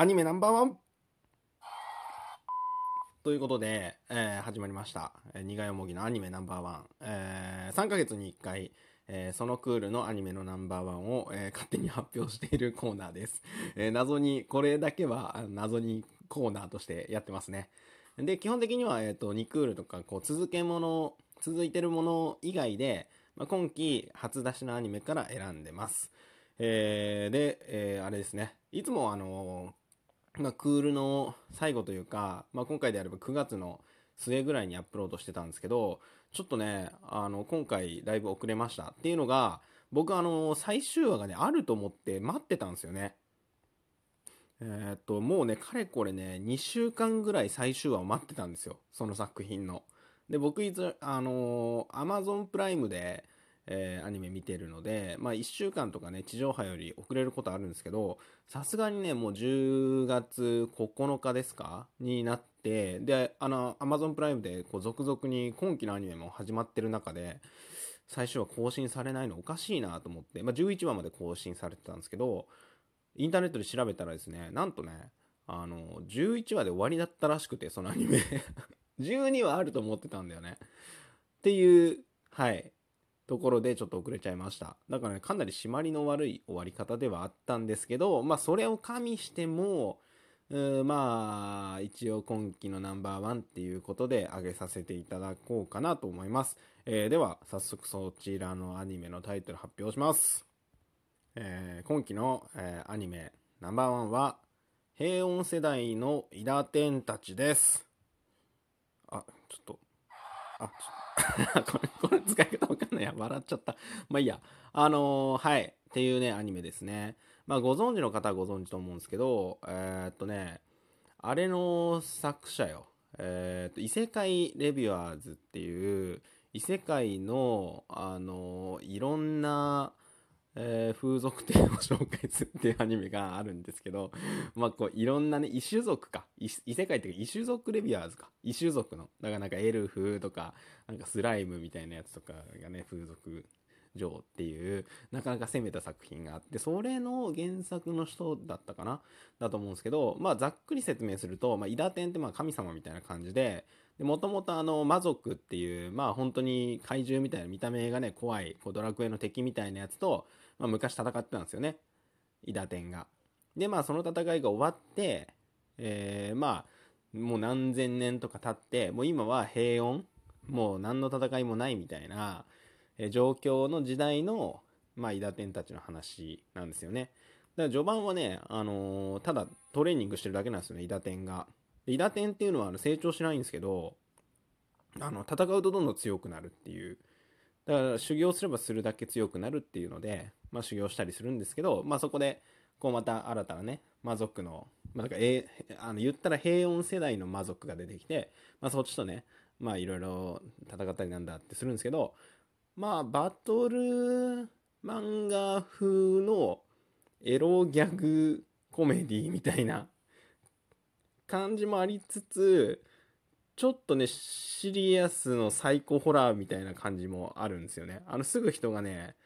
アニメナンバーワンということで、えー、始まりました。えー、苦いもぎのアニメナンバーワン。え、3ヶ月に1回、えー、そのクールのアニメのナンバーワンを、えー、勝手に発表しているコーナーです。えー、謎に、これだけは謎にコーナーとしてやってますね。で、基本的には、えっ、と、2クールとか、こう、続けもの、続いてるもの以外で、まあ、今期初出しのアニメから選んでます。えー、で、えー、あれですね。いつもあのまあ、クールの最後というか、まあ、今回であれば9月の末ぐらいにアップロードしてたんですけど、ちょっとね、あの、今回だいぶ遅れましたっていうのが、僕あの、最終話がね、あると思って待ってたんですよね。えー、っと、もうね、かれこれね、2週間ぐらい最終話を待ってたんですよ。その作品の。で、僕いつ、あのー、Amazon プライムで、えー、アニメ見てるので、まあ1週間とかね、地上波より遅れることあるんですけど、さすがにね、もう10月9日ですか？になって、で、あの、Amazon プライムでこう続々に今期のアニメも始まってる中で、最初は更新されないのおかしいなと思って、まあ11話まで更新されてたんですけど、インターネットで調べたらですね、なんとね、あの、11話で終わりだったらしくて、そのアニメ。12話あると思ってたんだよね。っていう、はい、ところでちょっと遅れちゃいました。だからね、かなり締まりの悪い終わり方ではあったんですけど、まあそれを加味しても、まあ、一応今期のナンバーワンっていうことで上げさせていただこうかなと思います。えー、では、早速そちらのアニメのタイトル発表します。えー、今期の、えー、アニメナンバーワンは、平穏世代の伊田天たちです。あ、ちょっと、あ、これ、これ使い方わかんないや。笑っちゃった。まあいいや。あのー、はい。っていうね、アニメですね。まあご存知の方はご存知と思うんですけど、えー、っとね、あれの作者よ。えー、っと、異世界レビュアーズっていう、異世界の、あのー、いろんな、えー、風俗店を紹介するっていうアニメがあるんですけど、まあこういろんなね、異種族か。異世界っていうか異種族レビュアーズか。異種族の。だからなんかエルフとか、なんかスライムみたいなやつとかがね、風俗嬢っていう、なかなか攻めた作品があって、それの原作の人だったかな？だと思うんですけど、まあざっくり説明すると、まあ、イダテンってまあ神様みたいな感じで、もともとあの、魔族っていう、まあ本当に怪獣みたいな見た目がね、怖い、こうドラクエの敵みたいなやつと、まあ昔戦ってたんですよね。イダテンが。で、まあその戦いが終わって、えー、まあ、もう何千年とか経って、もう今は平穏もう何の戦いもないみたいな、え、状況の時代の、まあ、イダテンたちの話なんですよね。だから序盤はね、あのー、ただトレーニングしてるだけなんですよね、イダテンが。イダテンっていうのはあの成長しないんですけど、あの、戦うとどんどん強くなるっていう。だから修行すればするだけ強くなるっていうので、まあ修行したりするんですけど、まあそこで、こうまた新たなね、魔族の、まあだから、えあの、言ったら平穏世代の魔族が出てきて、まあそっちとね、まあいろいろ戦ったりなんだってするんですけど、まあバトル漫画風のエロギャグコメディみたいな感じもありつつ、ちょっとね、シリアスのサイコホラーみたいな感じもあるんですよね。あの、すぐ人がね、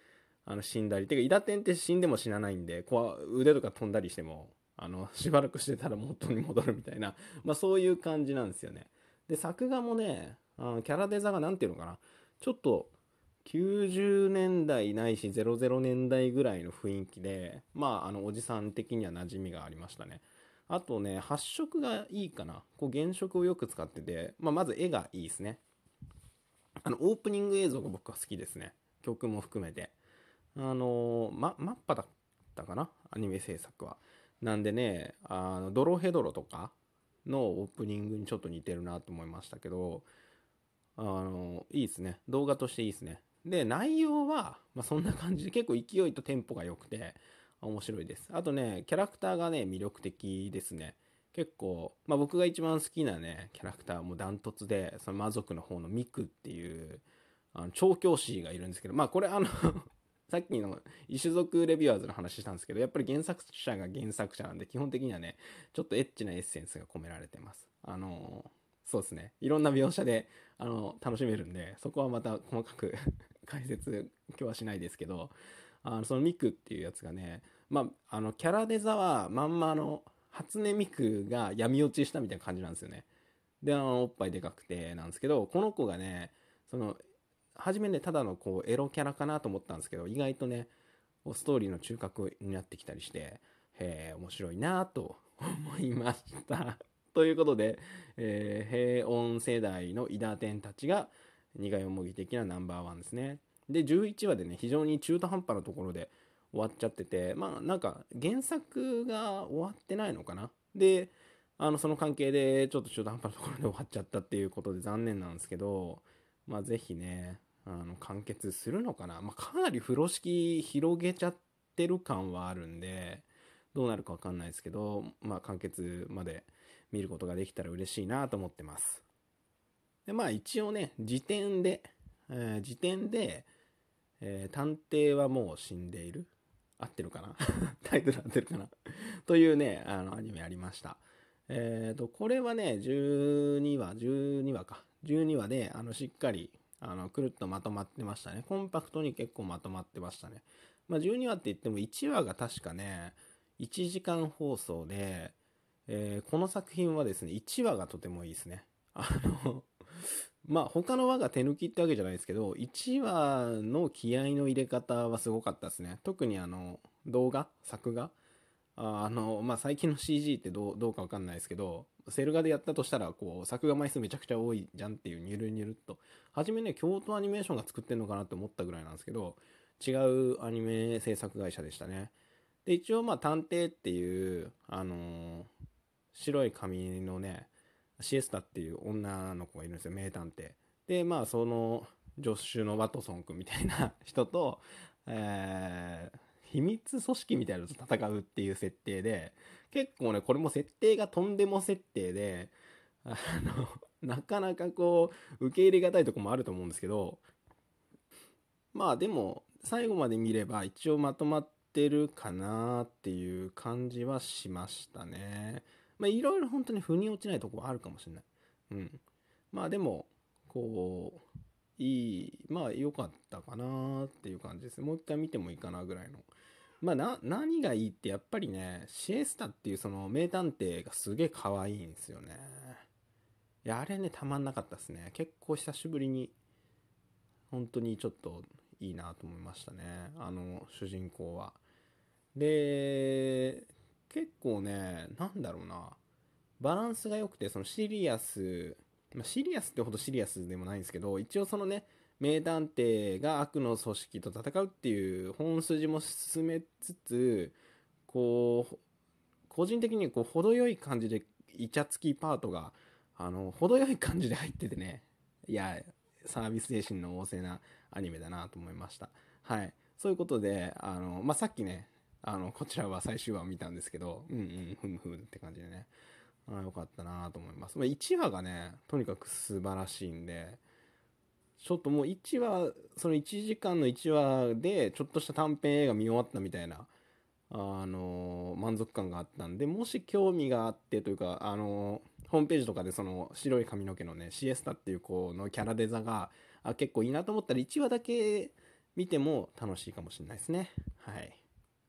あの、死んだり。てか、イダテンって死んでも死なないんで、こう、腕とか飛んだりしても、あの、しばらくしてたら元に戻るみたいな、まあそういう感じなんですよね。で、作画もね、あキャラデザがなんていうのかな、ちょっと、90年代ないし00年代ぐらいの雰囲気で、まあ、あの、おじさん的には馴染みがありましたね。あとね、発色がいいかな。こう原色をよく使ってて、まあ、まず絵がいいですね。あの、オープニング映像が僕は好きですね。曲も含めて。あのま、マッパだったかな？アニメ制作は。なんでね、あの、ドロヘドロとかのオープニングにちょっと似てるなと思いましたけど、あの、いいですね。動画としていいですね。で、内容は、まあ、そんな感じで結構勢いとテンポが良くて、面白いです。あとね、キャラクターがね、魅力的ですね。結構、まあ僕が一番好きなね、キャラクターもダントツで、その魔族の方のミクっていう、あの、調教師がいるんですけど、まあこれあの さっきの異種族レビュアーズの話したんですけど、やっぱり原作者が原作者なんで、基本的にはね、ちょっとエッチなエッセンスが込められてます。あのそうですね。いろんな描写で、あの、楽しめるんで、そこはまた細かく 解説、今日はしないですけど、あの、そのミクっていうやつがね、まあ、あの、キャラデザはまんまの、初音ミクが闇落ちしたみたいな感じなんですよね。で、あの、おっぱいでかくてなんですけど、この子がね、その、初めね、ただのこう、エロキャラかなと思ったんですけど、意外とね、ストーリーの中核になってきたりして、へえ、面白いなと 思いました。ということで、えー、平穏世代の伊田天たちが苦いもぎ的なナンバーワンですね。で、11話でね、非常に中途半端なところで終わっちゃってて、まあなんか原作が終わってないのかな？で、あの、その関係でちょっと中途半端なところで終わっちゃったっていうことで残念なんですけど、まあぜひね、あの、完結するのかな？まあかなり風呂敷広げちゃってる感はあるんで、どうなるかわかんないですけど、まあ完結まで見ることができたら嬉しいなと思ってます。で、まあ一応ね、時点で、えー、時点で、えー、探偵はもう死んでいる合ってるかな？タイトル合ってるかな？というね、あの、アニメありました。えっ、ー、と、これはね、12話、12話か。12話で、あの、しっかり、あの、くるっとまとまってましたね。コンパクトに結構まとまってましたね。まあ、12話って言っても1話が確かね、1時間放送で、えー、この作品はですね、1話がとてもいいですね。あのまあ他の輪が手抜きってわけじゃないですけど、1話の気合の入れ方はすごかったですね。特にあの、動画？作画？あの、まあ最近の CG ってどうどうかわかんないですけど、セル画でやったとしたら、こう、作画枚数めちゃくちゃ多いじゃんっていう、ニュルニュルっと。はじめね、京都アニメーションが作ってんのかなって思ったぐらいなんですけど、違うアニメ制作会社でしたね。で、一応まあ探偵っていう、あのー、白い髪のね、シエスタっていう女の子がいるんですよ、名探偵。で、まあ、その、助手のワトソン君みたいな人と、えー、秘密組織みたいなのと戦うっていう設定で、結構ね、これも設定がとんでも設定で、あの、なかなかこう、受け入れがたいとこもあると思うんですけど、まあでも、最後まで見れば一応まとまってるかなっていう感じはしましたね。まあ、いろいろ本当に腑に落ちないとこはあるかもしれない。うん。まあでも、こう、いい、まあ良かったかなっていう感じです。もう一回見てもいいかなぐらいの。まあな、何がいいってやっぱりね、シエスタっていうその名探偵がすげえ可愛いんですよね。いや、あれね、たまんなかったですね。結構久しぶりに、本当にちょっといいなと思いましたね。あの、主人公は。で、結構ね、なんだろうな、バランスが良くて、そのシリアス、まあ、シリアスってほどシリアスでもないんですけど、一応そのね、名探偵が悪の組織と戦うっていう本筋も進めつつ、こう、個人的にこう、程よい感じで、イチャつきパートが、あの、程よい感じで入っててね、いや、サービス精神の旺盛なアニメだなと思いました。はい。そういうことで、あの、まあ、さっきね、あの、こちらは最終話を見たんですけど、うんうん、ふむふむって感じでね。あよかったなと思います。まあ、1話がね、とにかく素晴らしいんで、ちょっともう1話、その1時間の1話で、ちょっとした短編映画見終わったみたいな、あのー、満足感があったんで、もし興味があってというか、あのー、ホームページとかでその白い髪の毛のね、シエスタっていう子のキャラデザが、あ、結構いいなと思ったら1話だけ見ても楽しいかもしれないですね。はい。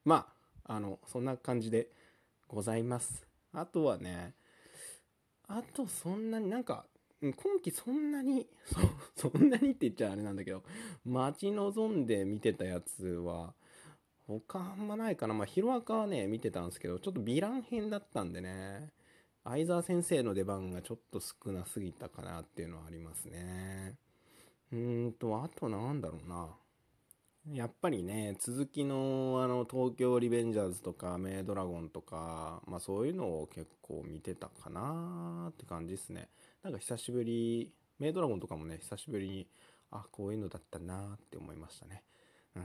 まあ、あの、そんな感じでございます。あとはね、あとそんなになんか、今期そんなに、そ、そんなにって言っちゃあれなんだけど、待ち望んで見てたやつは、他あんまないかな。まあ、ヒロアカはね、見てたんですけど、ちょっとヴィラン編だったんでね、相沢先生の出番がちょっと少なすぎたかなっていうのはありますね。うーんと、あとなんだろうな。やっぱりね、続きのあの東京リベンジャーズとかメイドラゴンとか、まあそういうのを結構見てたかなって感じですね。なんか久しぶり、メイドラゴンとかもね、久しぶりに、あ、こういうのだったなって思いましたね。うん。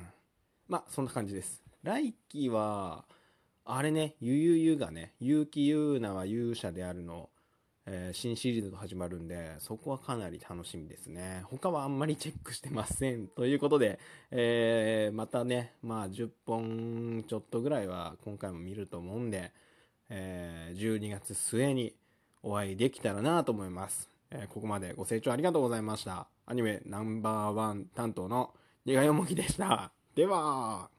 まあそんな感じです。来期は、あれね、ゆゆゆがね、結城優奈は勇者であるの、えー、新シリーズが始まるんで、そこはかなり楽しみですね。他はあんまりチェックしてません。ということで、えー、またね、まあ10本ちょっとぐらいは今回も見ると思うんで、えー、12月末にお会いできたらなと思います。え、ここまでご清聴ありがとうございました。アニメナンバーワン担当の苦いもきでした。では、